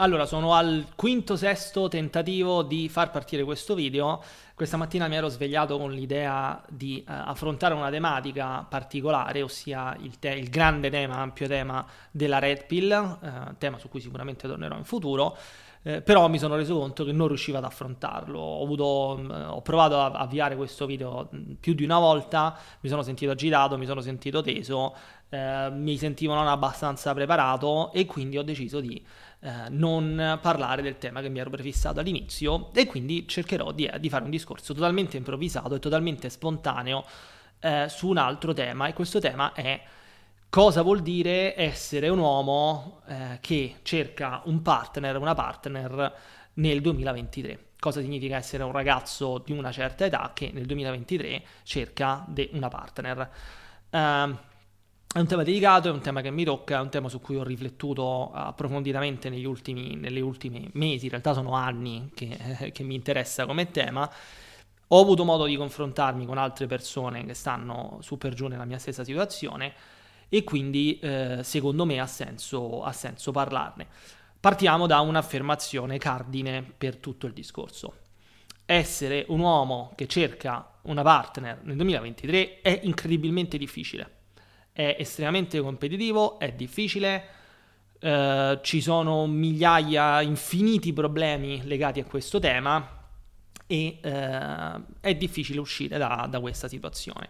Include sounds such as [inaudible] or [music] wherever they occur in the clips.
Allora, sono al quinto, sesto tentativo di far partire questo video. Questa mattina mi ero svegliato con l'idea di uh, affrontare una tematica particolare, ossia il, te- il, grande tema, ampio tema della Red Pill, uh, tema su cui sicuramente tornerò in futuro. Eh, però mi sono reso conto che non riuscivo ad affrontarlo. Ho, avuto, mm, ho provato a avviare questo video mh, più di una volta, mi sono sentito agitato, mi sono sentito teso, eh, mi sentivo non abbastanza preparato e quindi ho deciso di eh, non parlare del tema che mi ero prefissato all'inizio e quindi cercherò di, di fare un discorso totalmente improvvisato e totalmente spontaneo eh, su un altro tema e questo tema è cosa vuol dire essere un uomo eh, che cerca un partner, una partner nel 2023 cosa significa essere un ragazzo di una certa età che nel 2023 cerca una partner. Uh, è un tema delicato, è un tema che mi tocca, è un tema su cui ho riflettuto approfonditamente negli ultimi, negli ultimi mesi, in realtà sono anni che, eh, che mi interessa come tema. Ho avuto modo di confrontarmi con altre persone che stanno su per giù nella mia stessa situazione e quindi eh, secondo me ha senso, ha senso parlarne. Partiamo da un'affermazione cardine per tutto il discorso. Essere un uomo che cerca una partner nel 2023 è incredibilmente difficile è estremamente competitivo, è difficile, eh, ci sono migliaia, infiniti problemi legati a questo tema e eh, è difficile uscire da, da, questa situazione.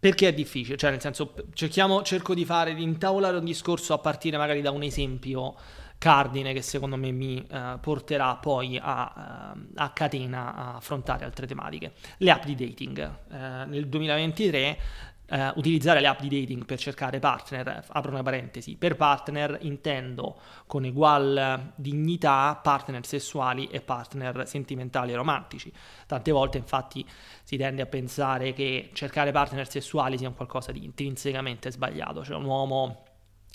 Perché è difficile? Cioè, nel senso, cerco di fare, di intavolare un discorso a partire magari da un esempio cardine che secondo me mi eh, porterà poi a, uh, a, catena a affrontare altre tematiche. Le app di dating. Eh, nel 2023 Uh, utilizzare le app di dating per cercare partner, apro una parentesi, per partner intendo con ugual dignità partner sessuali e partner sentimentali e romantici. Tante volte infatti si tende a pensare che cercare partner sessuali sia un qualcosa di intrinsecamente sbagliato, cioè un uomo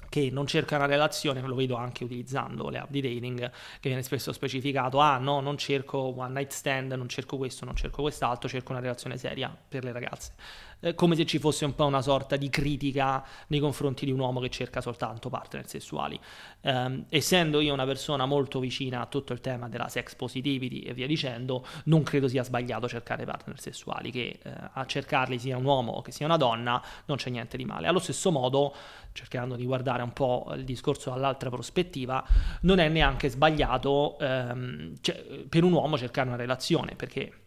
che non cerca una relazione, lo vedo anche utilizzando le app di dating, che viene spesso specificato, ah no, non cerco one night stand, non cerco questo, non cerco quest'altro, cerco una relazione seria per le ragazze. Eh, come se ci fosse un po' una sorta di critica nei confronti di un uomo che cerca soltanto partner sessuali. Eh, essendo io una persona molto vicina a tutto il tema della sex positivity e via dicendo, non credo sia sbagliato cercare partner sessuali, che eh, a cercarli sia un uomo o che sia una donna non c'è niente di male. Allo stesso modo, cercando di guardare un po' il discorso dall'altra prospettiva, non è neanche sbagliato ehm, cioè, per un uomo cercare una relazione, perché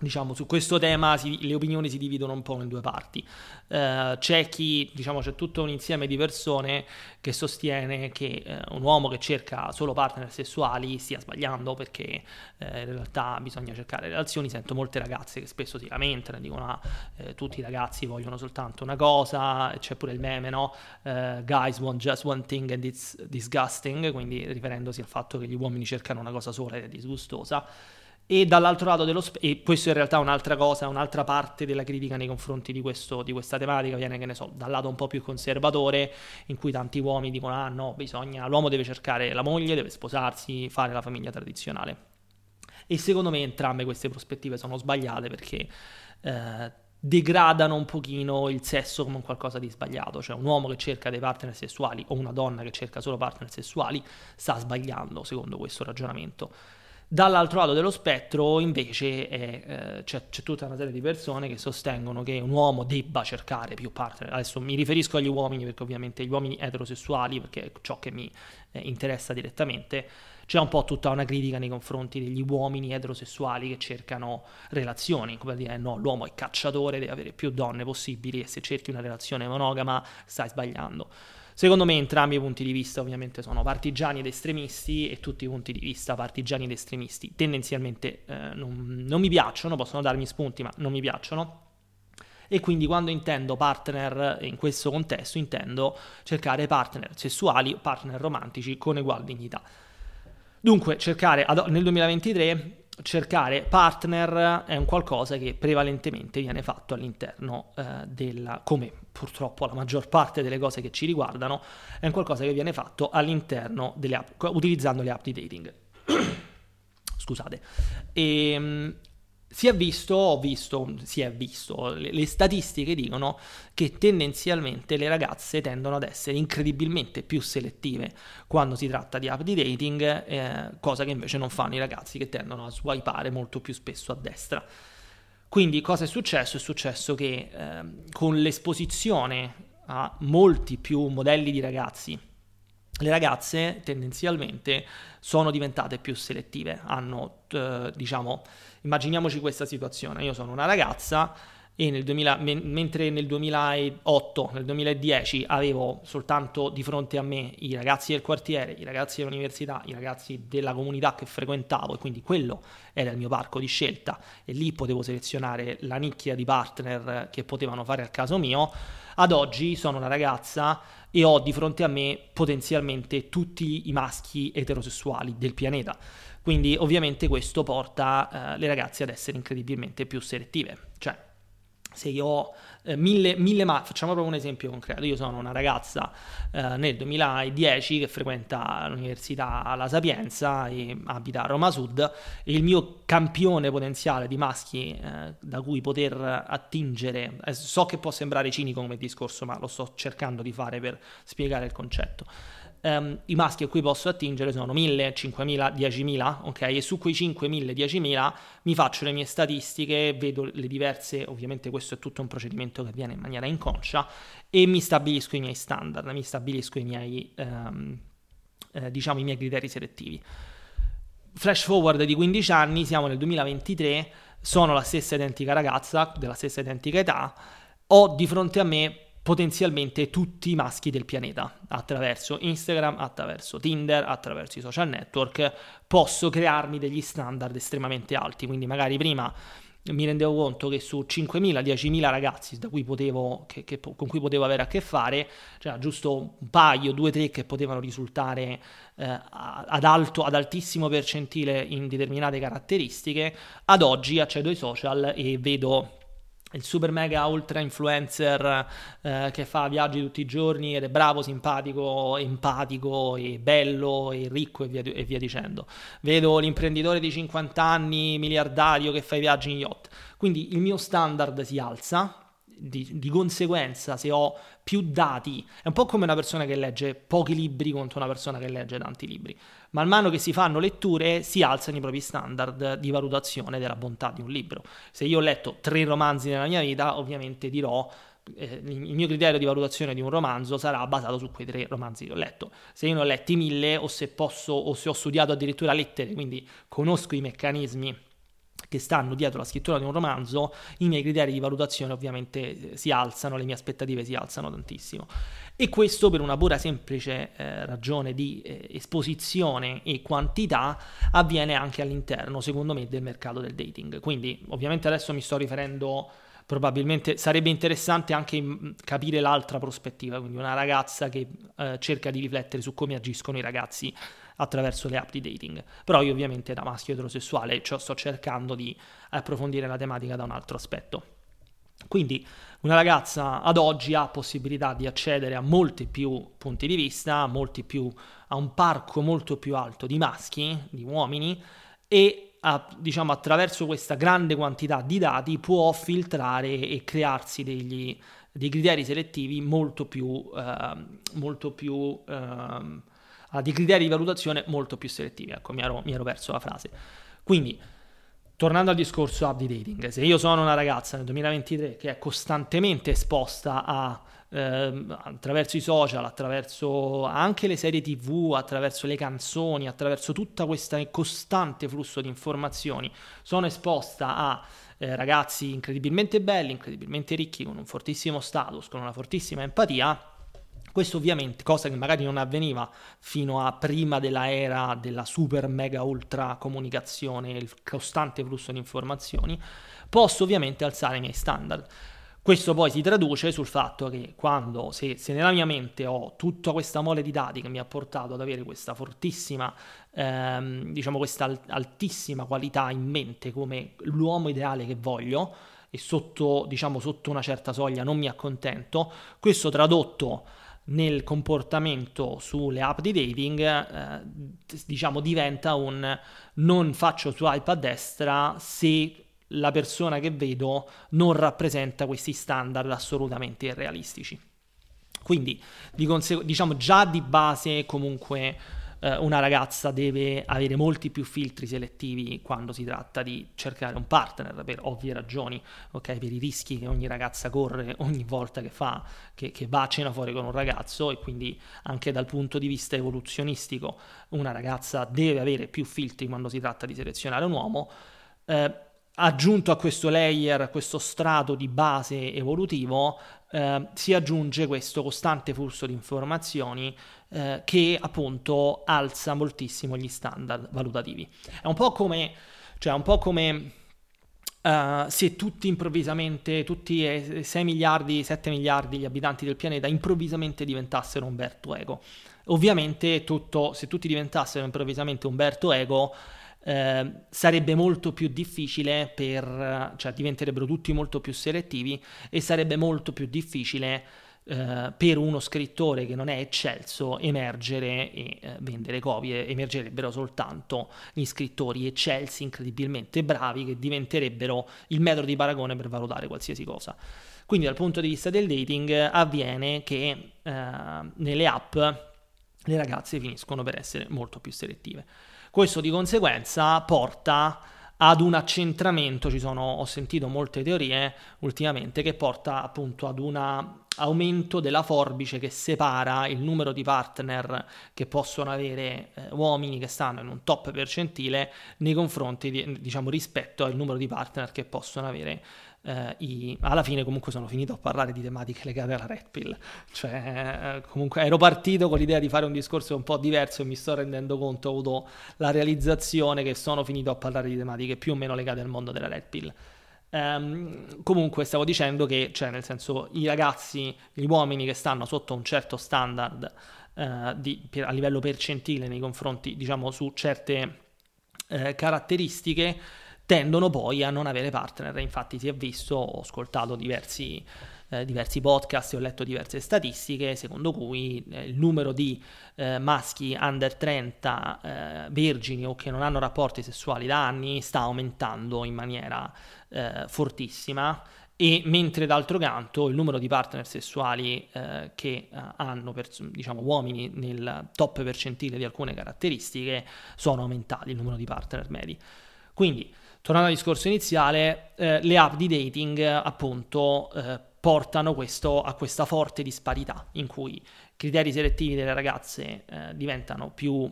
Diciamo, su questo tema si, le opinioni si dividono un po' in due parti. Uh, c'è chi, diciamo, c'è tutto un insieme di persone che sostiene che uh, un uomo che cerca solo partner sessuali stia sbagliando perché uh, in realtà bisogna cercare relazioni. Sento molte ragazze che spesso si lamentano dicono ah, tutti i ragazzi vogliono soltanto una cosa, c'è pure il meme, no? guys want just one thing and it's disgusting, quindi riferendosi al fatto che gli uomini cercano una cosa sola ed è disgustosa e dall'altro lato dello spettro, e questo in realtà è un'altra cosa, un'altra parte della critica nei confronti di, questo, di, questa tematica viene, che ne so, dal lato un po' più conservatore, in cui tanti uomini dicono, ah no, bisogna, l'uomo deve cercare la moglie, deve sposarsi, fare la famiglia tradizionale. E secondo me entrambe queste prospettive sono sbagliate perché eh, degradano un pochino il sesso come un qualcosa di sbagliato, cioè un uomo che cerca dei partner sessuali o una donna che cerca solo partner sessuali sta sbagliando secondo questo ragionamento Dall'altro lato dello spettro invece è, eh, c'è, c'è, tutta una serie di persone che sostengono che un uomo debba cercare più partner. Adesso mi riferisco agli uomini perché ovviamente gli uomini eterosessuali, perché è ciò che mi eh, interessa direttamente, c'è un po' tutta una critica nei confronti degli uomini eterosessuali che cercano relazioni, come dire no, l'uomo è cacciatore, deve avere più donne possibili e se cerchi una relazione monogama stai sbagliando. Secondo me entrambi i punti di vista ovviamente sono partigiani ed estremisti e tutti i punti di vista partigiani ed estremisti tendenzialmente eh, non, non mi piacciono, possono darmi spunti ma non mi piacciono e quindi quando intendo partner in questo contesto intendo cercare partner sessuali, partner romantici con uguale dignità. Dunque, cercare nel 2023 cercare partner è un qualcosa che prevalentemente viene fatto all'interno eh, della, come purtroppo la maggior parte delle cose che ci riguardano, è un qualcosa che viene fatto all'interno delle app, utilizzando le app di dating. [clears throat] Scusate. E, ehm, si è visto, ho visto, si è visto, le, le, statistiche dicono che tendenzialmente le ragazze tendono ad essere incredibilmente più selettive quando si tratta di app di dating, eh, cosa che invece non fanno i ragazzi che tendono a swipeare molto più spesso a destra. Quindi cosa è successo? È successo che eh, con l'esposizione a molti più modelli di ragazzi, le ragazze tendenzialmente sono diventate più selettive, hanno eh, diciamo Immaginiamoci questa situazione, io sono una ragazza e nel 2000, mentre nel 2008, nel 2010 avevo soltanto di fronte a me i ragazzi del quartiere, i ragazzi dell'università, i ragazzi della comunità che frequentavo e quindi quello era il mio parco di scelta e lì potevo selezionare la nicchia di partner che potevano fare al caso mio, ad oggi sono una ragazza e ho di fronte a me potenzialmente tutti i maschi eterosessuali del pianeta. Quindi ovviamente questo porta eh, le ragazze ad essere incredibilmente più selettive. Cioè, se io ho eh, mille, mille ma facciamo proprio un esempio concreto, io sono una ragazza eh, nel 2010 che frequenta l'università alla Sapienza e abita a Roma Sud. Il mio campione potenziale di maschi eh, da cui poter attingere, eh, so che può sembrare cinico come discorso ma lo sto cercando di fare per spiegare il concetto um, i maschi a cui posso attingere sono 1000, 5000, 10.000, ok? E su quei 5.000, 10.000 mi faccio le mie statistiche, vedo le diverse, ovviamente questo è tutto un procedimento che avviene in maniera inconscia, e mi stabilisco i miei standard, mi stabilisco i miei, um, eh, diciamo, i miei criteri selettivi. Flash forward di 15 anni, siamo nel 2023, sono la stessa identica ragazza, della stessa identica età, ho di fronte a me potenzialmente tutti i maschi del pianeta attraverso Instagram, attraverso Tinder, attraverso i social network. Posso crearmi degli standard estremamente alti, quindi magari prima mi rendevo conto che su 5.000, 10.000 ragazzi cui potevo, che, che, con cui potevo avere a che fare, c'era giusto un paio, due, tre che potevano risultare eh, ad, alto, ad altissimo percentile in determinate caratteristiche, ad oggi accedo ai social e vedo il super mega ultra influencer eh, che fa viaggi tutti i giorni ed è bravo, simpatico, empatico e bello e ricco e via, e via, dicendo. Vedo l'imprenditore di 50 anni, miliardario che fa i viaggi in yacht. Quindi il mio standard si alza di, di, conseguenza, se ho più dati, è un po' come una persona che legge pochi libri contro una persona che legge tanti libri. Man mano che si fanno letture, si alzano i propri standard di valutazione della bontà di un libro. Se io ho letto tre romanzi nella mia vita, ovviamente dirò eh, il mio criterio di valutazione di un romanzo sarà basato su quei tre romanzi che ho letto. Se io ne ho letti mille o se posso o se ho studiato addirittura lettere, quindi conosco i meccanismi che stanno dietro la scrittura di un romanzo, i miei criteri di valutazione ovviamente eh, si alzano, le mie aspettative si alzano tantissimo. E questo per una pura semplice eh, ragione di eh, esposizione e quantità avviene anche all'interno, secondo me, del mercato del dating. Quindi, ovviamente adesso mi sto riferendo probabilmente sarebbe interessante anche mm, capire l'altra prospettiva, quindi una ragazza che eh, cerca di riflettere su come agiscono i ragazzi attraverso le app di dating. Però io ovviamente da maschio eterosessuale cioè, sto cercando di approfondire la tematica da un altro aspetto. Quindi una ragazza ad oggi ha possibilità di accedere a molti più punti di vista, più, a un parco molto più alto di maschi, di uomini, e a, diciamo, attraverso questa grande quantità di dati può filtrare e crearsi degli, dei criteri selettivi molto più, eh, molto più eh, ha dei criteri di valutazione molto più selettivi. Ecco, mi ero, mi ero perso la frase. Quindi, tornando al discorso app di dating, se io sono una ragazza nel 2023 che è costantemente esposta a, eh, attraverso i social, attraverso anche le serie tv, attraverso le canzoni, attraverso tutto questo costante flusso di informazioni, sono esposta a eh, ragazzi incredibilmente belli, incredibilmente ricchi, con un fortissimo status, con una fortissima empatia, questo ovviamente, cosa che magari non avveniva fino a prima della era della super mega ultra comunicazione, il costante flusso di informazioni, posso ovviamente alzare i miei standard. Questo poi si traduce sul fatto che quando, se, se, nella mia mente ho tutta questa mole di dati che mi ha portato ad avere questa fortissima, ehm, diciamo questa altissima qualità in mente come l'uomo ideale che voglio, e sotto, diciamo, sotto una certa soglia non mi accontento, questo tradotto nel comportamento sulle app di dating, eh, diciamo, diventa un non faccio swipe a destra se la persona che vedo non rappresenta questi standard assolutamente irrealistici. Quindi, di consegu- diciamo già di base comunque eh, una ragazza deve avere molti più filtri selettivi quando si tratta di cercare un partner per ovvie ragioni, ok? Per i rischi che ogni ragazza corre ogni volta che fa, che, che va a cena fuori con un ragazzo e quindi anche dal punto di vista evoluzionistico una ragazza deve avere più filtri quando si tratta di selezionare un uomo. Eh, aggiunto a questo layer, a questo strato di base evolutivo, eh, si aggiunge questo costante flusso di informazioni eh, che appunto alza moltissimo gli standard valutativi. È un po' come, cioè un po' come uh, se tutti improvvisamente, tutti i 6 miliardi, 7 miliardi gli abitanti del pianeta improvvisamente diventassero Umberto Eco. Ovviamente tutto, se tutti diventassero improvvisamente Umberto Eco, eh, sarebbe molto più difficile per, cioè diventerebbero tutti molto più selettivi e sarebbe molto più difficile eh, per uno scrittore che non è eccelso emergere e eh, vendere copie, emergerebbero soltanto gli scrittori eccelsi, incredibilmente bravi, che diventerebbero il metodo di paragone per valutare qualsiasi cosa. Quindi dal punto di vista del dating avviene che eh, nelle app le ragazze finiscono per essere molto più selettive. Questo di conseguenza porta ad un accentramento, ci sono, ho sentito molte teorie ultimamente, che porta appunto ad un aumento della forbice che separa il numero di partner che possono avere eh, uomini che stanno in un top percentile nei confronti di, diciamo, rispetto al numero di partner che possono avere eh, i... alla fine comunque sono finito a parlare di tematiche legate alla Red Pill, cioè eh, comunque ero partito con l'idea di fare un discorso un po' diverso e mi sto rendendo conto, ho avuto la realizzazione che sono finito a parlare di tematiche più o meno legate al mondo della Red Pill. Um, comunque stavo dicendo che, cioè nel senso, i ragazzi, gli uomini che stanno sotto un certo standard uh, di, per, a livello percentile nei confronti, diciamo, su certe uh, caratteristiche, tendono poi a non avere partner. Infatti si è visto, ho ascoltato diversi, eh, diversi podcast e ho letto diverse statistiche secondo cui eh, il numero di eh, maschi under 30 eh, vergini o che non hanno rapporti sessuali da anni sta aumentando in maniera eh, fortissima e mentre d'altro canto il numero di partner sessuali eh, che eh, hanno pers- diciamo uomini nel top percentile di alcune caratteristiche sono aumentati il numero di partner medi. Quindi tornando al discorso iniziale, eh, le app di dating appunto eh, portano questo, a questa forte disparità in cui i criteri selettivi delle ragazze eh, diventano più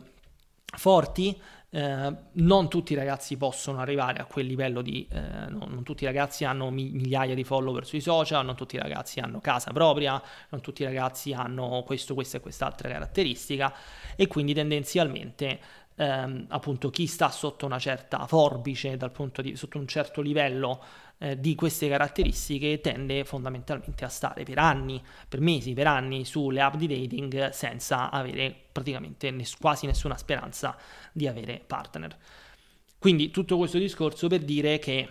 forti, eh, non tutti i ragazzi possono arrivare a quel livello di... Eh, non, non, tutti i ragazzi hanno migliaia di follower sui social, non tutti i ragazzi hanno casa propria, non tutti i ragazzi hanno questo, questa e quest'altra caratteristica e quindi tendenzialmente ehm, appunto chi sta sotto una certa forbice, di, sotto un certo livello eh, di queste caratteristiche, tende fondamentalmente a stare per anni, per mesi, per anni sulle app di dating senza avere praticamente ness- quasi nessuna speranza di avere partner. Quindi tutto questo discorso per dire che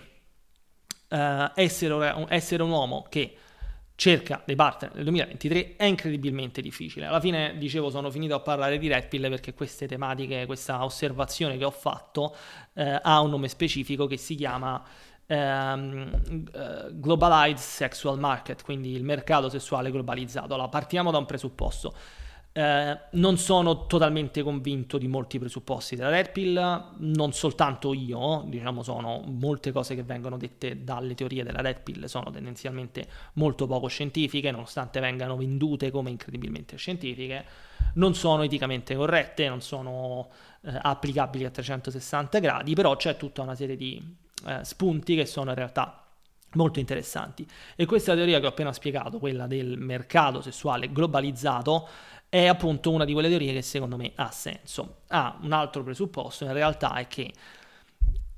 eh, essere, essere un uomo che cerca dei partner nel 2023 è incredibilmente difficile. Alla fine, dicevo, sono finito a parlare di Red Pill perché queste tematiche, questa osservazione che ho fatto eh, ha un nome specifico che si chiama ehm, uh, Globalized Sexual Market, quindi il mercato sessuale globalizzato. Allora, partiamo da un presupposto. Eh, non sono totalmente convinto di molti presupposti della Red Pill, non soltanto io, diciamo sono molte cose che vengono dette dalle teorie della Red Pill sono tendenzialmente molto poco scientifiche, nonostante vengano vendute come incredibilmente scientifiche, non sono eticamente corrette, non sono eh, applicabili a 360 gradi, però c'è tutta una serie di eh, spunti che sono in realtà molto interessanti. E questa teoria che ho appena spiegato, quella del mercato sessuale globalizzato, è appunto una di quelle teorie che secondo me ha senso. Ha un altro presupposto, in realtà è che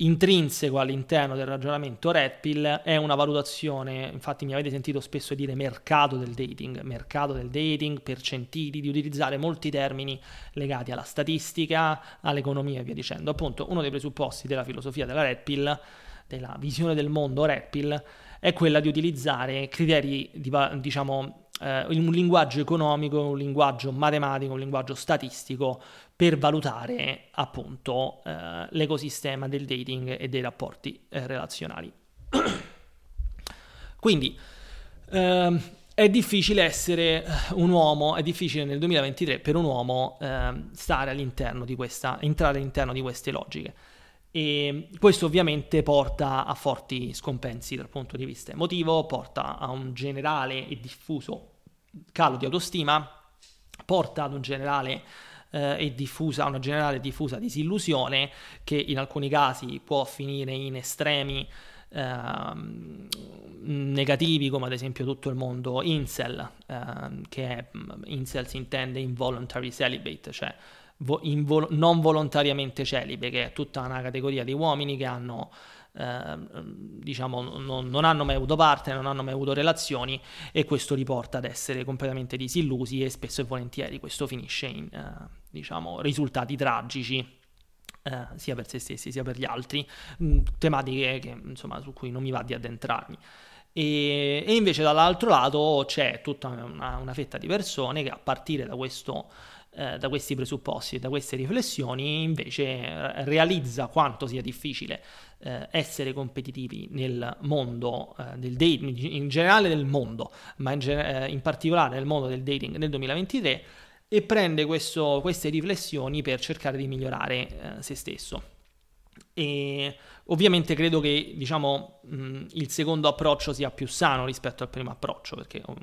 intrinseco all'interno del ragionamento Red Pill è una valutazione, infatti mi avete sentito spesso dire mercato del dating, mercato del dating, percentili, di utilizzare molti termini legati alla statistica, all'economia e via dicendo. Appunto, uno dei presupposti della filosofia della Red Pill, della visione del mondo Red Pill, è quella di utilizzare criteri di, diciamo, eh, un linguaggio economico, un linguaggio matematico, un linguaggio statistico per valutare appunto eh, l'ecosistema del dating e dei rapporti eh, relazionali. [coughs] Quindi ehm, è difficile essere un uomo, è difficile nel 2023 per un uomo ehm, stare all'interno di questa, entrare all'interno di queste logiche. E questo ovviamente porta a forti scompensi dal punto di vista emotivo, porta a un generale e diffuso calo di autostima, porta ad un generale eh, e diffusa, una generale e diffusa disillusione che in alcuni casi può finire in estremi eh, negativi come ad esempio tutto il mondo incel, eh, che è, incel si intende involuntary celibate, cioè vo- invol- non volontariamente celibe, che è tutta una categoria di uomini che hanno eh, diciamo non, non, hanno mai avuto parte, non hanno mai avuto relazioni e questo li porta ad essere completamente disillusi e spesso e volentieri questo finisce in eh, diciamo risultati tragici. Eh, sia per se stessi sia per gli altri, mh, tematiche che, insomma, su cui non mi va di addentrarmi. E, e invece dall'altro lato c'è tutta una, una, fetta di persone che a partire da questo eh, da questi presupposti da queste riflessioni invece eh, realizza quanto sia difficile eh, essere competitivi nel mondo eh, del dating, in generale nel mondo, ma in, eh, in, particolare nel mondo del dating nel 2023 e prende questo, queste riflessioni per cercare di migliorare se stesso. E ovviamente credo che diciamo, mh, il secondo approccio sia più sano rispetto al primo approccio, perché um,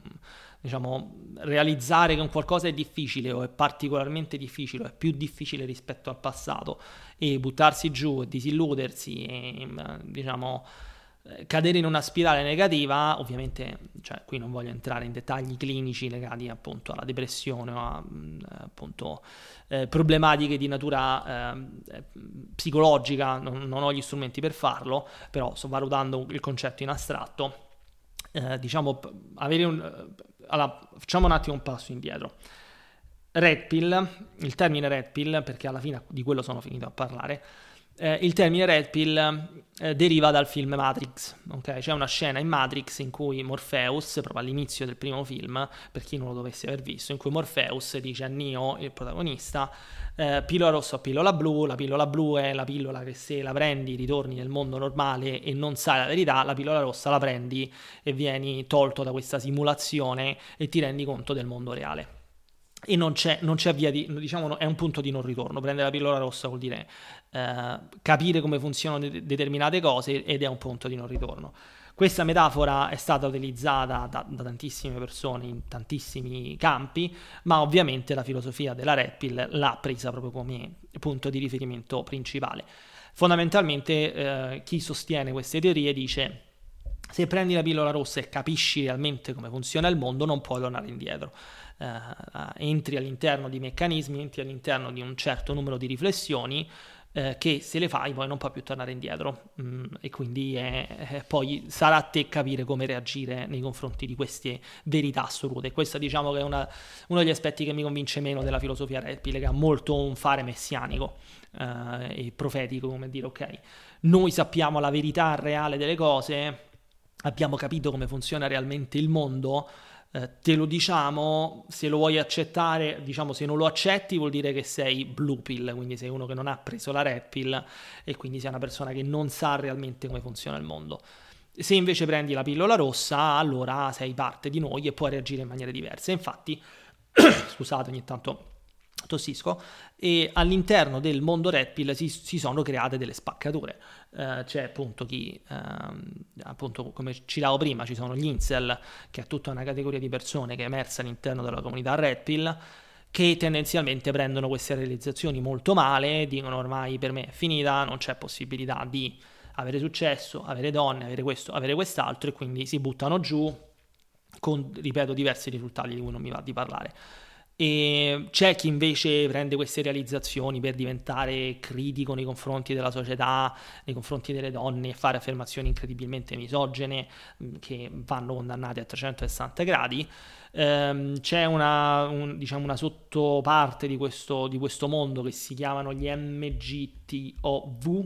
diciamo, realizzare che un qualcosa è difficile o è particolarmente difficile o è più difficile rispetto al passato e buttarsi giù e disilludersi e diciamo eh, cadere in una spirale negativa, ovviamente, cioè, qui non voglio entrare in dettagli clinici legati appunto alla depressione o a appunto eh, problematiche di natura eh, psicologica, non, non, ho gli strumenti per farlo, però sto valutando il concetto in astratto. Eh, diciamo, avere un, allora, facciamo un attimo un passo indietro. Red pill, il termine red pill, perché alla fine di quello sono finito a parlare, eh, il termine Red Pill eh, deriva dal film Matrix, okay? C'è una scena in Matrix in cui Morpheus, proprio all'inizio del primo film, per chi non lo dovesse aver visto, in cui Morpheus dice a Neo, il protagonista, eh, pillola rossa o pillola blu, la pillola blu è la pillola che se la prendi ritorni nel mondo normale e non sai la verità, la pillola rossa la prendi e vieni tolto da questa simulazione e ti rendi conto del mondo reale e non c'è, non c'è, via di, diciamo, è un punto di non ritorno. Prendere la pillola rossa vuol dire eh, capire come funzionano de- determinate cose ed è un punto di non ritorno. Questa metafora è stata utilizzata da, da, tantissime persone in tantissimi campi, ma ovviamente la filosofia della Red Pill l'ha presa proprio come punto di riferimento principale. Fondamentalmente eh, chi sostiene queste teorie dice se prendi la pillola rossa e capisci realmente come funziona il mondo non puoi tornare indietro. Eh, entri all'interno di meccanismi, entri all'interno di un certo numero di riflessioni eh, che se le fai poi non puoi più tornare indietro. Mm, e quindi è, è, poi sarà a te capire come reagire nei confronti di queste verità assolute. Questo diciamo che è una, uno degli aspetti che mi convince meno della filosofia repile, che ha molto un fare messianico eh, e profetico, come dire ok, noi sappiamo la verità reale delle cose, abbiamo capito come funziona realmente il mondo, eh, te lo diciamo, se lo vuoi accettare, diciamo se non lo accetti vuol dire che sei blue pill, quindi sei uno che non ha preso la red pill e quindi sei una persona che non sa realmente come funziona il mondo. Se invece prendi la pillola rossa, allora sei parte di noi e puoi reagire in maniere diverse. Infatti, [coughs] scusate, ogni tanto tossisco e all'interno del mondo Red Pill si, si sono create delle spaccature. Uh, c'è appunto chi, uh, appunto come citavo prima, ci sono gli incel, che è tutta una categoria di persone che è emersa all'interno della comunità Red Pill, che tendenzialmente prendono queste realizzazioni molto male, dicono ormai per me è finita, non c'è possibilità di avere successo, avere donne, avere questo, avere quest'altro e quindi si buttano giù con, ripeto, diversi risultati di cui non mi va di parlare. E c'è chi invece prende queste realizzazioni per diventare critico nei confronti della società, nei confronti delle donne e fare affermazioni incredibilmente misogene mm, che vanno condannate a 360 gradi. Ehm, c'è una, un, diciamo una sottoparte di questo, di questo mondo che si chiamano gli MGTOV,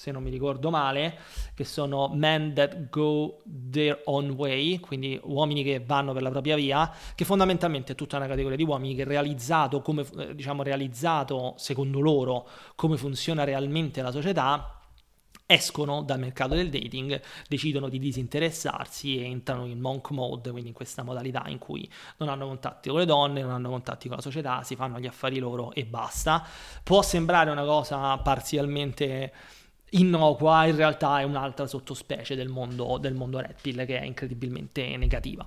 se non mi ricordo male, che sono men that go their own way, quindi uomini che vanno per la propria via, che fondamentalmente è tutta una categoria di uomini che realizzato, come, eh, diciamo, realizzato secondo loro come funziona realmente la società, escono dal mercato del dating, decidono di disinteressarsi e entrano in monk mode, quindi in questa modalità in cui non hanno contatti con le donne, non hanno contatti con la società, si fanno gli affari loro e basta. Può sembrare una cosa parzialmente innocua, in realtà è un'altra sottospecie del mondo, del mondo red pill che è incredibilmente negativa.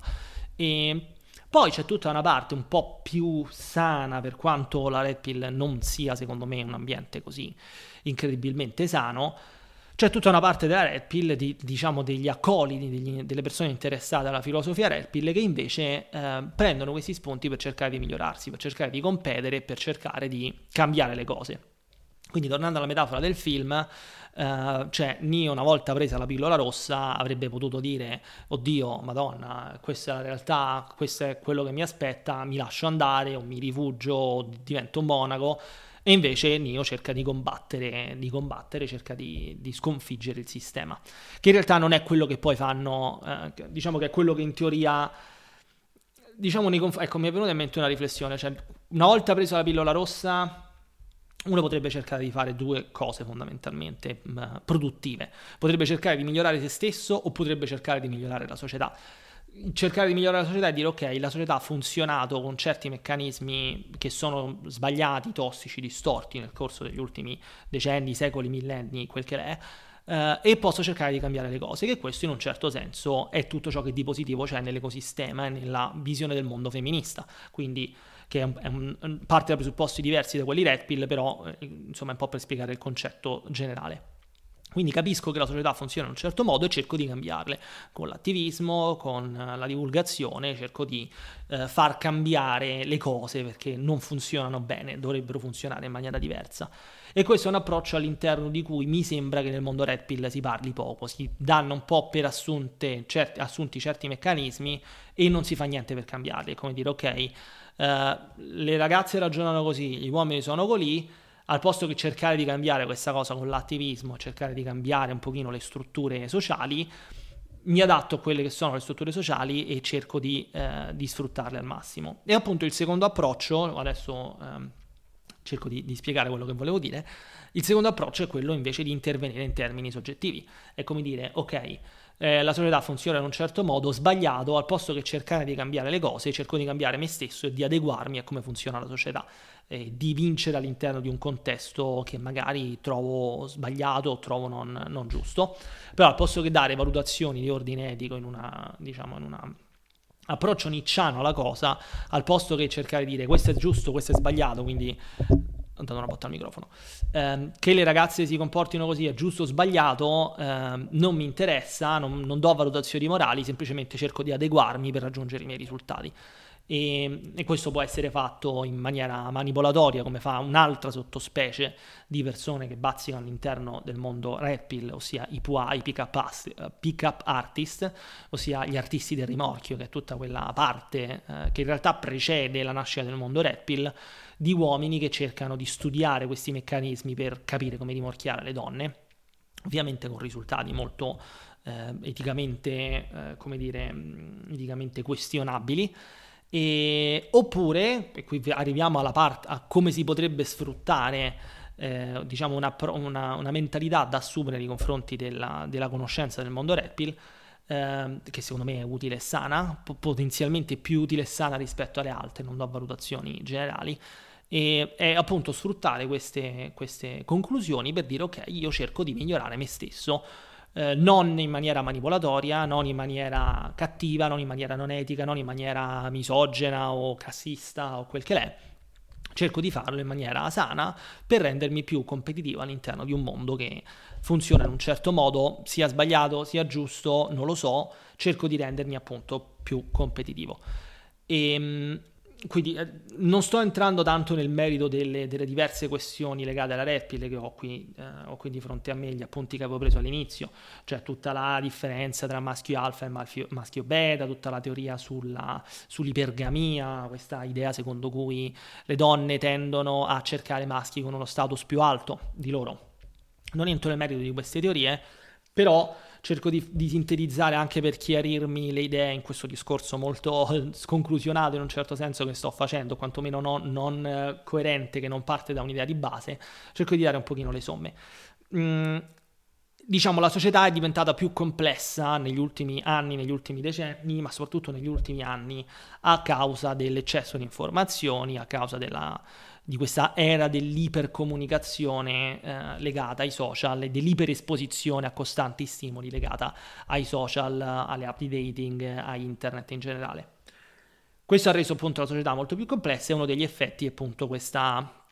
E poi c'è tutta una parte un po' più sana, per quanto la red pill non sia, secondo me, un ambiente così incredibilmente sano c'è tutta una parte della Red Pill, di, diciamo degli accoliti, degli, delle persone interessate alla filosofia Red Pill, che invece eh, prendono questi spunti per cercare di migliorarsi, per cercare di competere, per cercare di cambiare le cose. Quindi tornando alla metafora del film, eh, cioè Nio una volta presa la pillola rossa avrebbe potuto dire oddio, madonna, questa è la realtà, questo è quello che mi aspetta, mi lascio andare o mi rifugio o divento un monaco. E invece Nio cerca di combattere, di combattere cerca di, di, sconfiggere il sistema, che in realtà non è quello che poi fanno, eh, diciamo che è quello che in teoria, diciamo, nei conf- ecco mi è venuta in mente una riflessione, cioè una volta preso la pillola rossa uno potrebbe cercare di fare due cose fondamentalmente mh, mm, produttive. Potrebbe cercare di migliorare se stesso o potrebbe cercare di migliorare la società cercare di migliorare la società e dire ok, la società ha funzionato con certi meccanismi che sono sbagliati, tossici, distorti nel corso degli ultimi decenni, secoli, millenni, quel che è. Uh, e posso cercare di cambiare le cose, che questo in un certo senso è tutto ciò che di positivo c'è nell'ecosistema e nella visione del mondo femminista, quindi che è, è un, parte da presupposti diversi da quelli Red Pill, però eh, insomma è un po' per spiegare il concetto generale. Quindi capisco che la società funziona in un certo modo e cerco di cambiarle con l'attivismo, con eh, la divulgazione, cerco di eh, far cambiare le cose perché non funzionano bene, dovrebbero funzionare in maniera diversa. E questo è un approccio all'interno di cui mi sembra che nel mondo Red Pill si parli poco, si danno un po' per assunte, certi, assunti certi meccanismi e non si fa niente per cambiarli, è come dire ok, eh, le ragazze ragionano così, gli uomini sono così, al posto che cercare di cambiare questa cosa con l'attivismo, cercare di cambiare un pochino le strutture sociali, mi adatto a quelle che sono le strutture sociali e cerco di, eh, di sfruttarle al massimo. E appunto il secondo approccio, adesso eh, cerco di, di, spiegare quello che volevo dire, il secondo approccio è quello invece di intervenire in termini soggettivi. È come dire, ok, eh, la società funziona in un certo modo, sbagliato, al posto che cercare di cambiare le cose, cerco di cambiare me stesso e di adeguarmi a come funziona la società eh, di vincere all'interno di un contesto che magari trovo sbagliato o trovo non, non giusto. Però al posto che dare valutazioni di ordine etico in una, diciamo, in una approccio nicciano alla cosa, al posto che cercare di dire questo è giusto, questo è sbagliato, quindi dato una botta al microfono, eh, che le ragazze si comportino così è giusto o sbagliato, eh, non mi interessa, non, non do valutazioni morali, semplicemente cerco di adeguarmi per raggiungere i miei risultati. E, e, questo può essere fatto in maniera manipolatoria come fa un'altra sottospecie di persone che bazzicano all'interno del mondo red pill, ossia i PUA, i pick artist, ossia gli artisti del rimorchio, che è tutta quella parte eh, che in realtà precede la nascita del mondo red pill, di uomini che cercano di studiare questi meccanismi per capire come rimorchiare le donne, ovviamente con risultati molto eh, eticamente, eh, come dire, eticamente questionabili. E, oppure, e qui arriviamo alla parte a come si potrebbe sfruttare eh, diciamo una, una, una, mentalità da assumere nei confronti della, della conoscenza del mondo Red Pill, eh, che secondo me è utile e sana, potenzialmente più utile e sana rispetto alle altre, non do valutazioni generali, e è appunto sfruttare queste, queste conclusioni per dire ok, io cerco di migliorare me stesso eh, non in maniera manipolatoria, non in maniera cattiva, non in maniera non etica, non in maniera misogena o cassista o quel che è. Cerco di farlo in maniera sana per rendermi più competitivo all'interno di un mondo che funziona in un certo modo, sia sbagliato, sia giusto, non lo so, cerco di rendermi appunto più competitivo. E, ehm, quindi eh, non sto entrando tanto nel merito delle, delle diverse questioni legate alla rap che ho qui, eh, ho qui, di fronte a me, gli appunti che avevo preso all'inizio, cioè tutta la differenza tra maschio alfa e maschio, maschio beta, tutta la teoria sulla, sull'ipergamia, questa idea secondo cui le donne tendono a cercare maschi con uno status più alto di loro. Non entro nel merito di queste teorie, però cerco di, di, sintetizzare anche per chiarirmi le idee in questo discorso molto sconclusionato in un certo senso che sto facendo, quantomeno non, non eh, coerente, che non parte da un'idea di base, cerco di dare un pochino le somme. Mm, diciamo, la società è diventata più complessa negli ultimi anni, negli ultimi decenni, ma soprattutto negli ultimi anni a causa dell'eccesso di informazioni, a causa della, di questa era dell'ipercomunicazione eh, legata ai social e dell'iperesposizione a costanti stimoli legata ai social, alle app di dating, a internet in generale. Questo ha reso appunto la società molto più complessa e uno degli effetti è appunto questa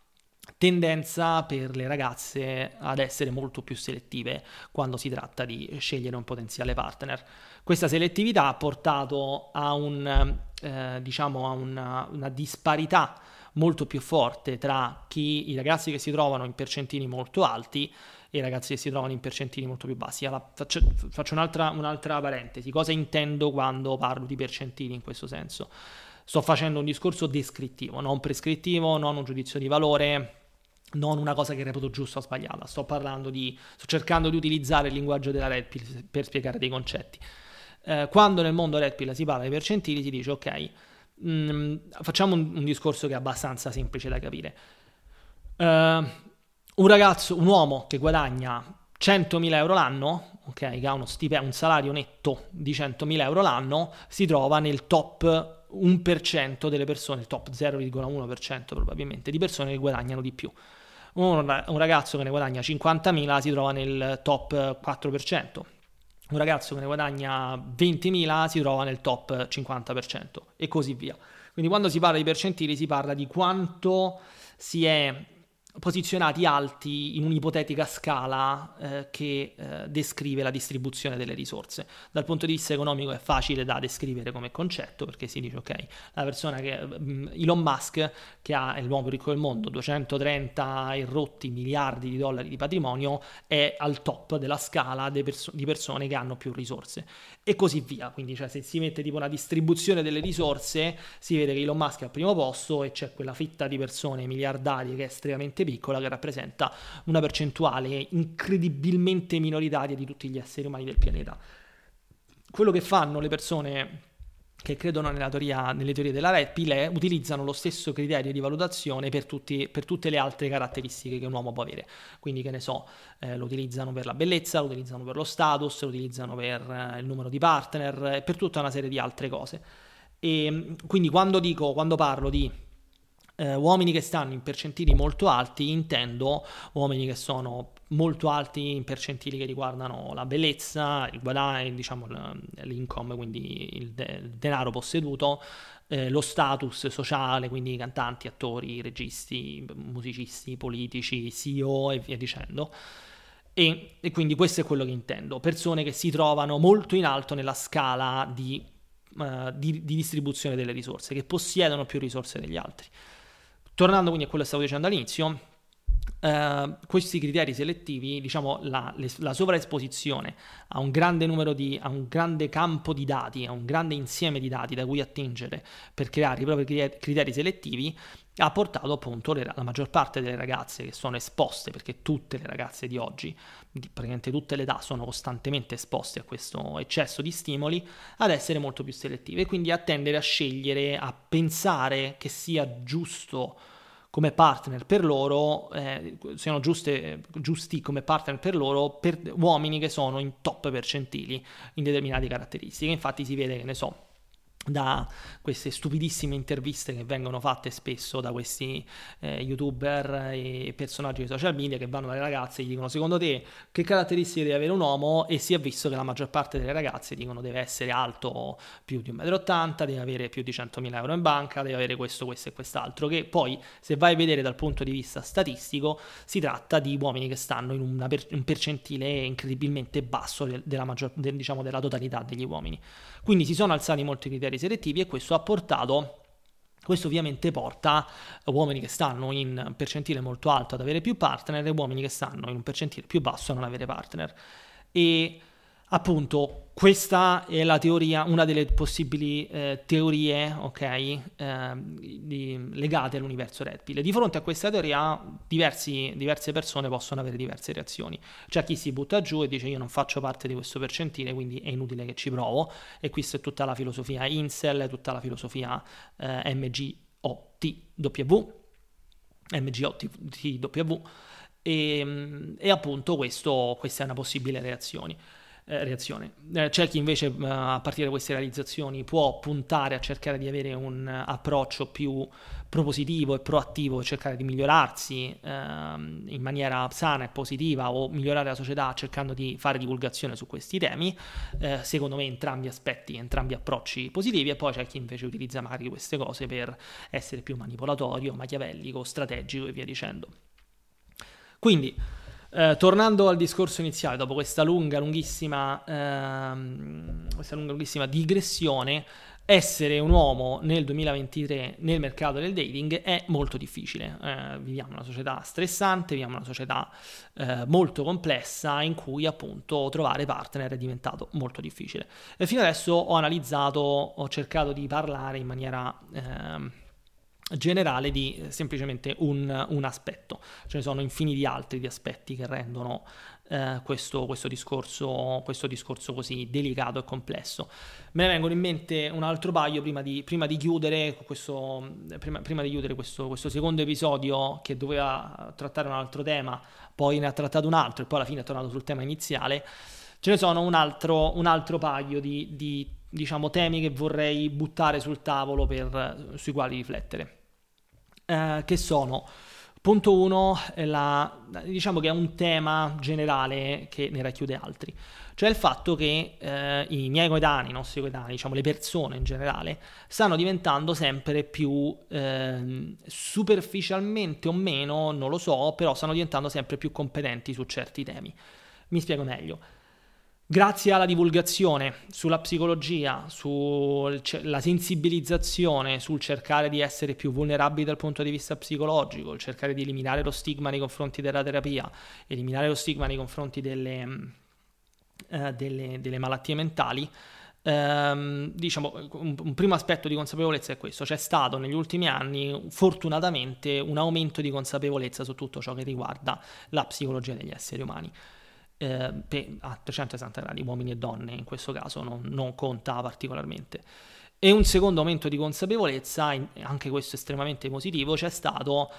tendenza per le ragazze ad essere molto più selettive quando si tratta di scegliere un potenziale partner. Questa selettività ha portato a, un, eh, diciamo, a una, una disparità molto più forte tra chi, i ragazzi che si trovano in percentini molto alti e i ragazzi che si trovano in percentini molto più bassi. Allora, faccio, faccio un'altra, un'altra parentesi. Cosa intendo quando parlo di percentini in questo senso? Sto facendo un discorso descrittivo, non prescrittivo, non un giudizio di valore, non una cosa che reputo giusta o sbagliata, sto parlando di, sto cercando di utilizzare il linguaggio della Red Pill per spiegare dei concetti. Eh, quando nel mondo Red Pill si parla di percentili si dice ok, mm, facciamo un, un, discorso che è abbastanza semplice da capire. Uh, un ragazzo, un uomo che guadagna 100.000 euro l'anno, ok, che ha uno stipendio, un salario netto di 100.000 euro l'anno, si trova nel top 1% delle persone, il top 0,1% probabilmente, di persone che guadagnano di più un, un ragazzo che ne guadagna 50.000 si trova nel top 4%, un ragazzo che ne guadagna 20.000 si trova nel top 50% e così via. Quindi quando si parla di percentili si parla di quanto si è posizionati alti in un'ipotetica scala eh, che eh, descrive la distribuzione delle risorse. Dal punto di vista economico è facile da descrivere come concetto perché si dice ok, la persona che um, Elon Musk che ha il nuovo ricco del mondo, 230 irrotti miliardi di dollari di patrimonio è al top della scala perso- di persone che hanno più risorse e così via. Quindi cioè, se si mette tipo una distribuzione delle risorse si vede che Elon Musk è al primo posto e c'è quella fitta di persone miliardarie che è estremamente estremamente piccola che rappresenta una percentuale incredibilmente minoritaria di tutti gli esseri umani del pianeta. Quello che fanno le persone che credono teoria, nelle teorie della Red è utilizzano lo stesso criterio di valutazione per, tutti, per, tutte le altre caratteristiche che un uomo può avere. Quindi, che ne so, eh, lo utilizzano per la bellezza, lo utilizzano per lo status, lo utilizzano per eh, il numero di partner e per tutta una serie di altre cose. E quindi quando dico, quando parlo di eh, uomini che stanno in percentili molto alti, intendo uomini che sono molto alti in percentili che riguardano la bellezza, il guadagno, diciamo l'income, quindi il, de- il denaro posseduto, eh, lo status sociale, quindi cantanti, attori, registi, musicisti, politici, CEO e via dicendo. E, e, quindi questo è quello che intendo, persone che si trovano molto in alto nella scala di, uh, di, di distribuzione delle risorse, che possiedono più risorse degli altri. Tornando quindi a quello che stavo dicendo all'inizio, Uh, questi criteri selettivi, diciamo la, le, la, sovraesposizione a un di, a un grande campo di dati, a un grande insieme di dati da cui attingere per creare i propri criteri selettivi, ha portato appunto le, la maggior parte delle ragazze che sono esposte, perché tutte le ragazze di oggi, praticamente tutte le età, sono costantemente esposte a questo eccesso di stimoli, ad essere molto più selettive. E quindi a tendere a scegliere, a pensare che sia giusto come partner per loro, eh, siano giuste, giusti come partner per loro per uomini che sono in top percentili in determinate caratteristiche. Infatti si vede che ne so da queste stupidissime interviste che vengono fatte spesso da questi eh, youtuber e personaggi di social media che vanno dalle ragazze e gli dicono secondo te che caratteristiche deve avere un uomo? E si è visto che la maggior parte delle ragazze dicono deve essere alto più di 1,80 m, deve avere più di 100.000 euro in banca, deve avere questo, questo e quest'altro. Che poi se vai a vedere dal punto di vista statistico si tratta di uomini che stanno in per, un percentile incredibilmente basso de, della, maggior, de, diciamo, della totalità degli uomini. Quindi si sono alzati molti criteri selettivi e questo ha portato questo ovviamente porta uomini che stanno in percentile molto alto ad avere più partner e uomini che stanno in un percentile più basso a non avere partner. E appunto questa è teoria, una delle possibili eh, teorie ok, eh, di, legate all'universo Red. Di fronte a questa teoria diversi, diverse persone possono avere diverse reazioni. C'è chi si butta giù e dice io non faccio parte di questo percentile, quindi è inutile che ci provo. E questa è tutta la filosofia Incel, tutta la filosofia eh, MGOTW, MGOTW e, e appunto questo, questa è una possibile reazione. Eh, reazione. Eh, c'è chi invece eh, a partire da queste realizzazioni può puntare a cercare di avere un approccio più propositivo e proattivo, cercare di migliorarsi ehm, in maniera sana e positiva o migliorare la società cercando di fare divulgazione su questi temi. Eh, secondo me entrambi aspetti, entrambi approcci positivi e poi c'è chi invece utilizza magari queste cose per essere più manipolatorio, machiavellico, strategico e via dicendo. Quindi eh, tornando al discorso iniziale, dopo questa lunga, lunghissima, ehm, questa lunga, lunghissima digressione, essere un uomo nel 2023 nel mercato del dating è molto difficile. Eh, viviamo una società stressante, viviamo una società eh, molto complessa in cui appunto trovare partner è diventato molto difficile. E fino adesso ho analizzato, ho cercato di parlare in maniera ehm, generale di eh, semplicemente un, un, aspetto. Ce ne sono infiniti altri di aspetti che rendono eh, questo, questo, discorso, questo, discorso, così delicato e complesso. Me ne vengono in mente un altro paio prima di, prima di chiudere, questo, prima, prima di chiudere questo, secondo episodio che doveva trattare un altro tema, poi ne ha trattato un altro e poi alla fine è tornato sul tema iniziale. Ce ne sono un altro, un altro paio di, di diciamo, temi che vorrei buttare sul tavolo per, sui quali riflettere eh, che sono Punto 1, diciamo che è un tema generale che ne racchiude altri, cioè il fatto che eh, i miei coetanei, i nostri coetanei, diciamo le persone in generale, stanno diventando sempre più eh, superficialmente o meno, non lo so, però stanno diventando sempre più competenti su certi temi. Mi spiego meglio. Grazie alla divulgazione sulla psicologia, sulla sensibilizzazione sul cercare di essere più vulnerabili dal punto di vista psicologico, il cercare di eliminare lo stigma nei confronti della terapia, eliminare lo stigma nei confronti delle, eh, delle, delle malattie mentali, ehm, diciamo un, un primo aspetto di consapevolezza è questo, c'è stato negli ultimi anni fortunatamente un aumento di consapevolezza su tutto ciò che riguarda la psicologia degli esseri umani eh, a 360 gradi, uomini e donne in questo caso non, non conta particolarmente. E un secondo aumento di consapevolezza, anche questo estremamente positivo, c'è stato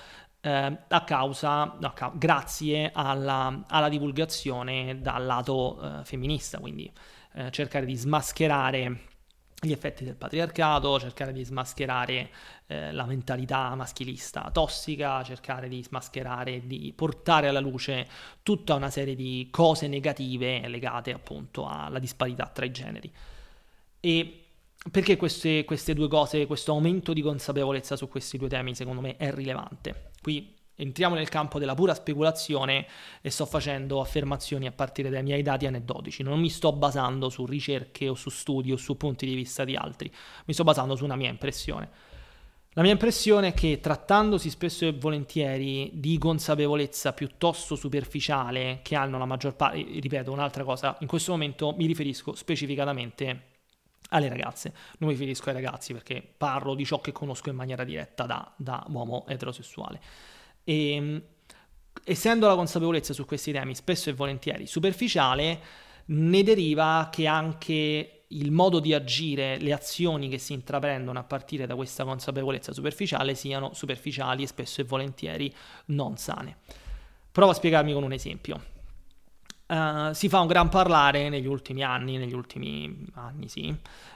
eh, a causa, no, grazie alla, alla, divulgazione dal lato eh, femminista, quindi eh, cercare di smascherare gli effetti del patriarcato, cercare di smascherare eh, la mentalità maschilista tossica, cercare di smascherare, di portare alla luce tutta una serie di cose negative legate appunto alla disparità tra i generi. E perché queste, queste due cose, questo aumento di consapevolezza su questi due temi secondo me è rilevante? Qui entriamo nel campo della pura speculazione e sto facendo affermazioni a partire dai miei dati aneddotici, non mi sto basando su ricerche o su studi o su punti di vista di altri, mi sto basando su una mia impressione. La mia impressione è che trattandosi spesso e volentieri di consapevolezza piuttosto superficiale che hanno la maggior parte, ripeto un'altra cosa, in questo momento mi riferisco specificatamente alle ragazze, non mi riferisco ai ragazzi perché parlo di ciò che conosco in maniera diretta da, da uomo eterosessuale. E, ehm, essendo la consapevolezza su questi temi spesso e volentieri superficiale, ne deriva che anche il modo di agire, le azioni che si intraprendono a partire da questa consapevolezza superficiale siano superficiali e spesso e volentieri non sane. Provo a spiegarmi con un esempio. Uh, si fa un gran parlare negli ultimi anni, negli ultimi anni sì,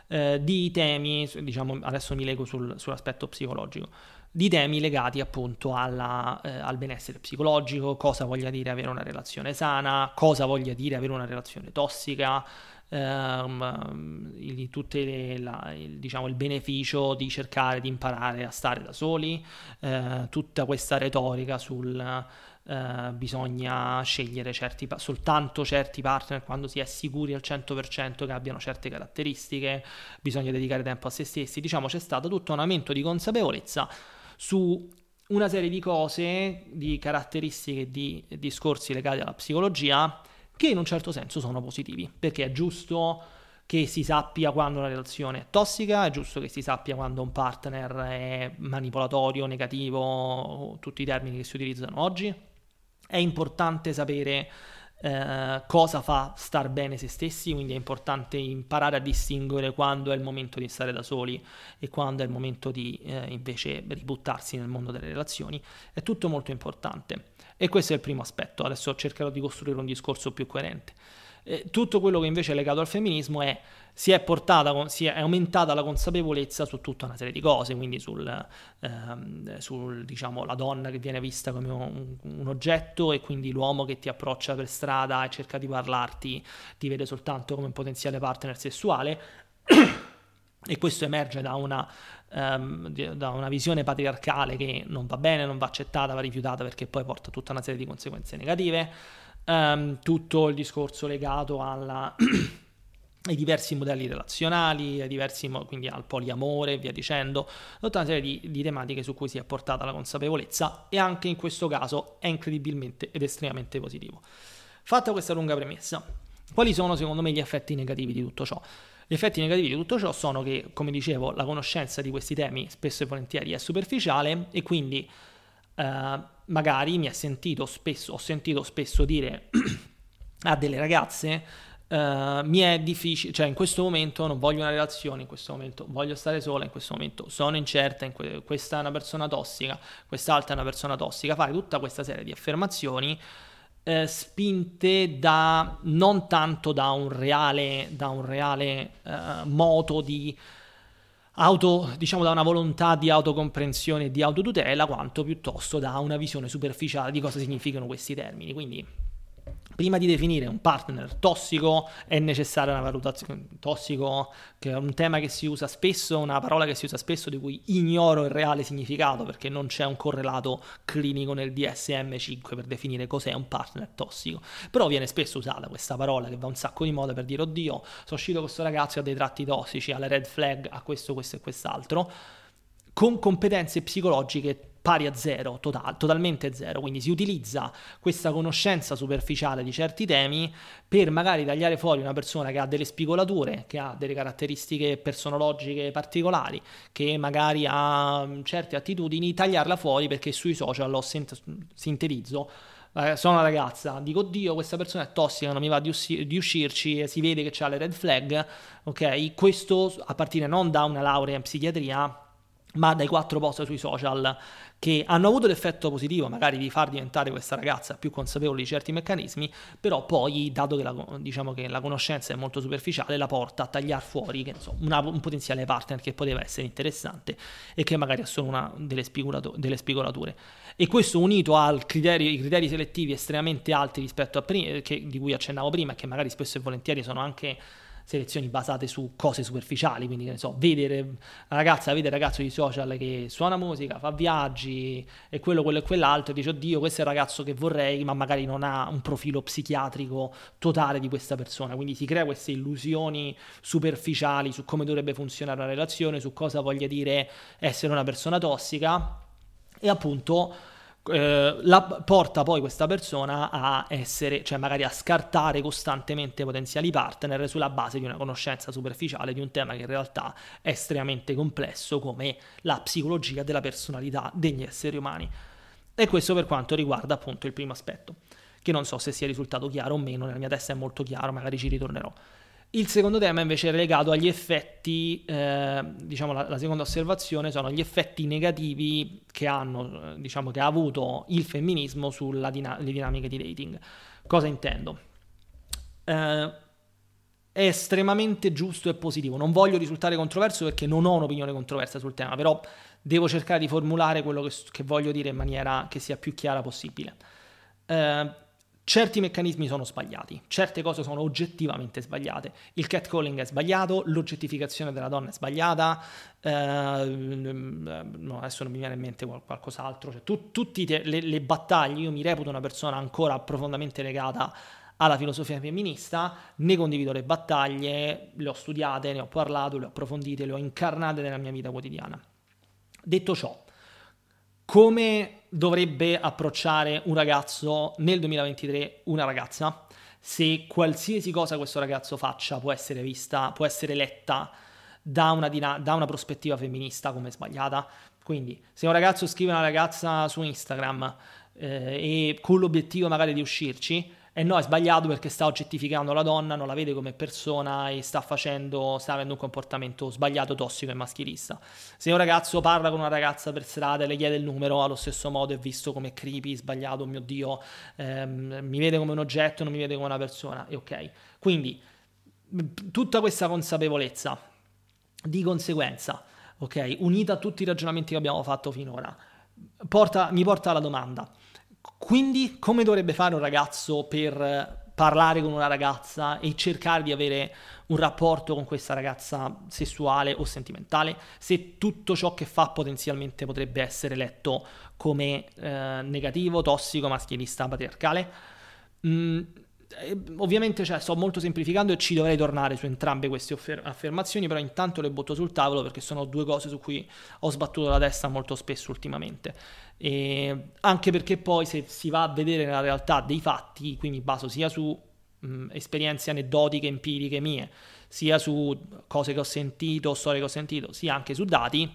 uh, di temi, diciamo adesso mi leggo sul, sull'aspetto psicologico, di temi legati appunto alla, eh, al benessere psicologico, cosa voglia dire avere una relazione sana, cosa voglia dire avere una relazione tossica, ehm, il, le, la, il, diciamo, il beneficio di cercare di imparare a stare da soli, eh, tutta questa retorica sul Uh, bisogna scegliere certi, soltanto certi partner quando si è sicuri al 100% che abbiano certe caratteristiche, bisogna dedicare tempo a se stessi. Diciamo c'è stato tutto un aumento di consapevolezza su una serie di cose, di caratteristiche, di discorsi legati alla psicologia che in un certo senso sono positivi, perché è giusto che si sappia quando una relazione è tossica, è giusto che si sappia quando un partner è manipolatorio, negativo, tutti i termini che si utilizzano oggi. È importante sapere eh, cosa fa star bene se stessi, quindi è importante imparare a distinguere quando è il momento di stare da soli e quando è il momento di eh, invece ributtarsi nel mondo delle relazioni. È tutto molto importante. E questo è il primo aspetto, adesso cercherò di costruire un discorso più coerente. Eh, tutto quello che invece è legato al femminismo è si è portata, si è aumentata la consapevolezza su tutta una serie di cose, quindi sul, ehm, sul diciamo, donna che viene vista come un, un, oggetto e quindi l'uomo che ti approccia per strada e cerca di parlarti ti vede soltanto come un potenziale partner sessuale. e questo emerge da una, um, da una, visione patriarcale che non va bene, non va accettata, va rifiutata perché poi porta tutta una serie di conseguenze negative. Um, tutto il discorso legato alla [clears throat] ai diversi modelli relazionali, ai diversi, quindi al poliamore e via dicendo, tutta una serie di, di, tematiche su cui si è portata la consapevolezza e anche in questo caso è incredibilmente ed estremamente positivo. Fatta questa lunga premessa, quali sono secondo me gli effetti negativi di tutto ciò? Gli effetti negativi di tutto ciò sono che, come dicevo, la conoscenza di questi temi spesso e volentieri è superficiale e quindi eh, magari mi ha sentito spesso, ho sentito spesso dire [clears throat] a delle ragazze Uh, mi è difficile, cioè in questo momento non voglio una relazione, in questo momento voglio stare sola, in questo momento sono incerta, in que- questa è una persona tossica, quest'altra è una persona tossica, fare tutta questa serie di affermazioni eh, spinte da non tanto da un reale, da un reale eh, moto di auto, diciamo da una volontà di autocomprensione e di autotutela, quanto piuttosto da una visione superficiale di cosa significano questi termini. Quindi prima di definire un partner tossico è necessaria una valutazione tossico, che è un tema che si usa spesso, una parola che si usa spesso di cui ignoro il reale significato perché non c'è un correlato clinico nel DSM5 per definire cos'è un partner tossico. Però viene spesso usata questa parola che va un sacco di moda per dire oddio, sono uscito con questo ragazzo e ha dei tratti tossici, ha le red flag, ha questo, questo e quest'altro, con competenze psicologiche pari a zero, total, totalmente zero, quindi si utilizza questa conoscenza superficiale di certi temi per magari tagliare fuori una persona che ha delle spigolature, che ha delle caratteristiche personologiche particolari, che magari ha mm, certe attitudini, tagliarla fuori perché sui social ho sent- sintetizzo eh, sono una ragazza, dico oddio questa persona è tossica, non mi va di, usci- di uscirci, si vede che ha le red flag, ok? Questo a partire non da una laurea in psichiatria, ma dai quattro post sui social che hanno avuto l'effetto positivo magari di far diventare questa ragazza più consapevole di certi meccanismi, però poi, dato che la, diciamo che la conoscenza è molto superficiale, la porta a tagliare fuori che, insomma, una, un potenziale partner che poteva essere interessante e che magari ha solo una, delle, spigolato, delle spigolature. E questo unito ai criteri, criteri selettivi estremamente alti rispetto a prima, che, di cui accennavo prima, che magari spesso e volentieri sono anche selezioni basate su cose superficiali, quindi ne so, vedere ragazza, vede ragazzo di social che suona musica, fa viaggi e quello, quello e quell'altro e dice oddio questo è il ragazzo che vorrei, ma magari non ha un profilo psichiatrico totale di questa persona, quindi si crea queste illusioni superficiali su come dovrebbe funzionare una relazione, su cosa voglia dire essere una persona tossica. E appunto eh, la, porta poi questa persona a essere, cioè magari a scartare costantemente potenziali partner sulla base di una conoscenza superficiale di un tema che in realtà è estremamente complesso come la psicologia della personalità degli esseri umani. E questo per quanto riguarda appunto il primo aspetto, che non so se sia risultato chiaro o meno, nella mia testa è molto chiaro, magari ci ritornerò. Il secondo tema invece è legato agli effetti, eh, diciamo la, la, seconda osservazione sono gli effetti negativi che, hanno, eh, diciamo, che ha avuto il femminismo sulle dina- dinamiche di dating. Cosa intendo? Eh, è estremamente giusto e positivo. Non voglio risultare controverso perché non ho un'opinione controversa sul tema, però devo cercare di formulare quello che, che voglio dire in maniera che sia più chiara possibile. Eh, Certi meccanismi sono sbagliati, certe cose sono oggettivamente sbagliate. Il catcalling è sbagliato, l'oggettificazione della donna è sbagliata, eh, no, adesso non mi viene in mente qualcos'altro. Cioè, tu, tutte le, le battaglie, io mi reputo una persona ancora profondamente legata alla filosofia femminista, ne condivido le battaglie, le ho studiate, ne ho parlato, le ho approfondite, le ho incarnate nella mia vita quotidiana. Detto ciò, come dovrebbe approcciare un ragazzo nel 2023 una ragazza? Se qualsiasi cosa questo ragazzo faccia può essere vista, può essere letta da una, da una prospettiva femminista come sbagliata. Quindi, se un ragazzo scrive una ragazza su Instagram eh, e con l'obiettivo magari di uscirci, E no, è sbagliato perché sta oggettificando la donna, non la vede come persona e sta facendo, sta avendo un comportamento sbagliato, tossico e maschilista. Se un ragazzo parla con una ragazza per strada e le chiede il numero, allo stesso modo è visto come creepy, sbagliato, oh mio Dio, ehm, mi vede come un oggetto, non mi vede come una persona, e ok. Quindi, tutta questa consapevolezza, di conseguenza, ok, unita a tutti i ragionamenti che abbiamo fatto finora, porta, mi porta alla domanda quindi come dovrebbe fare un ragazzo per parlare con una ragazza e cercare di avere un rapporto con questa ragazza sessuale o sentimentale, se tutto ciò che fa potenzialmente potrebbe essere letto come eh, negativo, tossico, maschilista, patriarcale. Mm, ovviamente cioè, sto molto semplificando e ci dovrei tornare su entrambe queste offer- affermazioni, però intanto le butto sul tavolo perché sono due cose su cui ho sbattuto la testa molto spesso ultimamente. E anche perché poi se si va a vedere la realtà dei fatti, qui mi baso sia su mh, esperienze aneddotiche, empiriche mie, sia su cose che ho sentito, storie che ho sentito, sia anche su dati,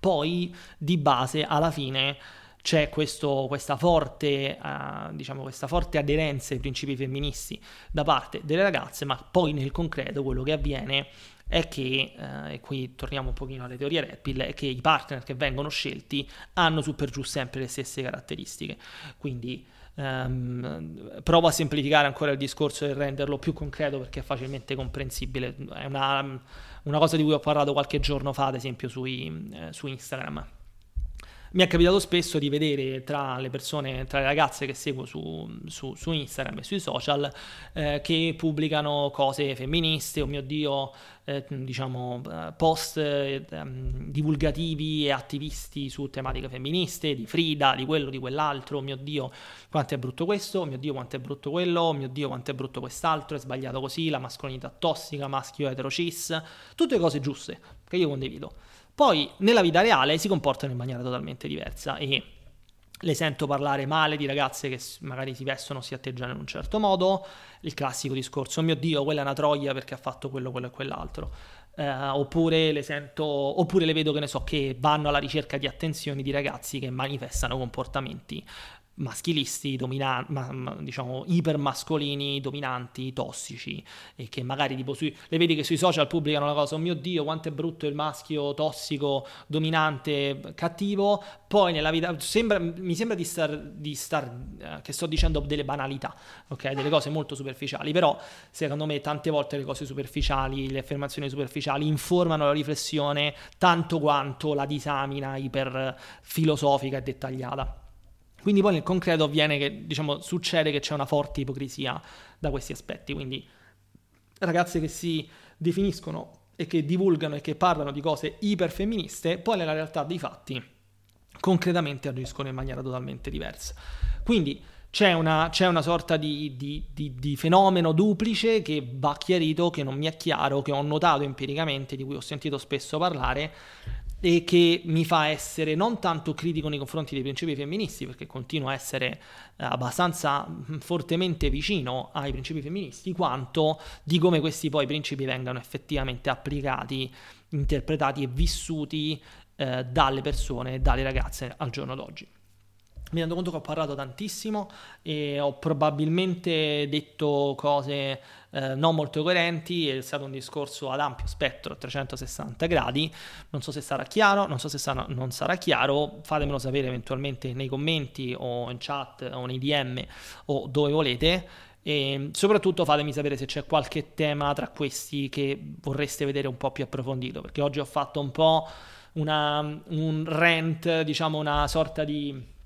poi di base alla fine c'è questo, questa, forte, uh, diciamo, questa forte aderenza ai principi femministi da parte delle ragazze, ma poi nel concreto quello che avviene è che, eh, e qui torniamo un pochino alle teorie Red Pill, è che i partner che vengono scelti hanno su per giù sempre le stesse caratteristiche. Quindi ehm, provo a semplificare ancora il discorso e renderlo più concreto perché è facilmente comprensibile. È una, una cosa di cui ho parlato qualche giorno fa, ad esempio, sui, eh, su Instagram mi è capitato spesso di vedere tra le persone, tra le ragazze che seguo su, su, su Instagram e sui social, eh, che pubblicano cose femministe, oh mio Dio, eh, diciamo, eh, post eh, divulgativi e attivisti su tematiche femministe, di Frida, di quello, di quell'altro, oh mio Dio, quanto è brutto questo, oh mio Dio, quanto è brutto quello, oh mio Dio, quanto è brutto quest'altro, è sbagliato così, la mascolinità tossica, maschio etero cis, tutte cose giuste che io condivido. Poi nella vita reale si comportano in maniera totalmente diversa e le sento parlare male di ragazze che magari si vestono, si atteggiano in un certo modo, il classico discorso, oh mio Dio, quella è una troia perché ha fatto quello, quello e quell'altro. Eh, oppure le sento, oppure le vedo che ne so, che vanno alla ricerca di attenzioni di ragazzi che manifestano comportamenti maschilisti, dominanti, ma, ma, diciamo ipermascolini, dominanti, tossici e che magari tipo sui, le vedi che sui social pubblicano la cosa, oh mio Dio quanto è brutto il maschio tossico, dominante, cattivo, poi nella vita sembra, mi sembra di star, di star eh, che sto dicendo delle banalità, ok, delle cose molto superficiali, però secondo me tante volte le cose superficiali, le affermazioni superficiali informano la riflessione tanto quanto la disamina iper filosofica e dettagliata. Quindi poi nel concreto avviene che, diciamo, succede che c'è una forte ipocrisia da questi aspetti. Quindi ragazze che si definiscono e che divulgano e che parlano di cose iperfemministe, poi nella realtà dei fatti concretamente agiscono in maniera totalmente diversa. Quindi c'è una, c'è una sorta di, di, di, di, fenomeno duplice che va chiarito, che non mi è chiaro, che ho notato empiricamente, di cui ho sentito spesso parlare, e che mi fa essere non tanto critico nei confronti dei principi femministi, perché continuo a essere eh, abbastanza mm, fortemente vicino ai principi femministi, quanto di come questi poi principi vengano effettivamente applicati, interpretati e vissuti eh, dalle persone, dalle ragazze al giorno d'oggi mi rendo conto che ho parlato tantissimo e ho probabilmente detto cose eh, non molto coerenti, è stato un discorso ad ampio spettro, a 360 gradi, non so se sarà chiaro, non so se sarà, non sarà chiaro, fatemelo sapere eventualmente nei commenti o in chat o nei DM o dove volete. E soprattutto fatemi sapere se c'è qualche tema tra questi che vorreste vedere un po' più approfondito, perché oggi ho fatto un po' una, un rant, diciamo una sorta di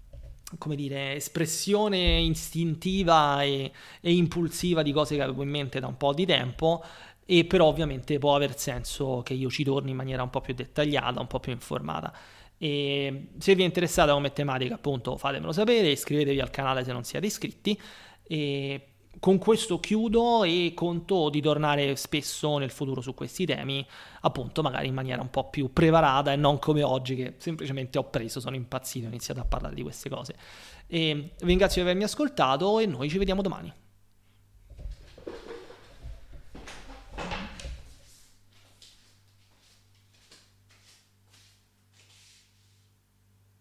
come dire, espressione istintiva e, e, impulsiva di cose che avevo in mente da un po' di tempo e però ovviamente può aver senso che io ci torni in maniera un po' più dettagliata, un po' più informata. E se vi è interessata come tematica appunto fatemelo sapere, iscrivetevi al canale se non siete iscritti e con questo chiudo e conto di tornare spesso nel futuro su questi temi, appunto magari in maniera un po' più preparata e non come oggi che semplicemente ho preso, sono impazzito, ho iniziato a parlare di queste cose. E vi ringrazio di avermi ascoltato e noi ci vediamo domani.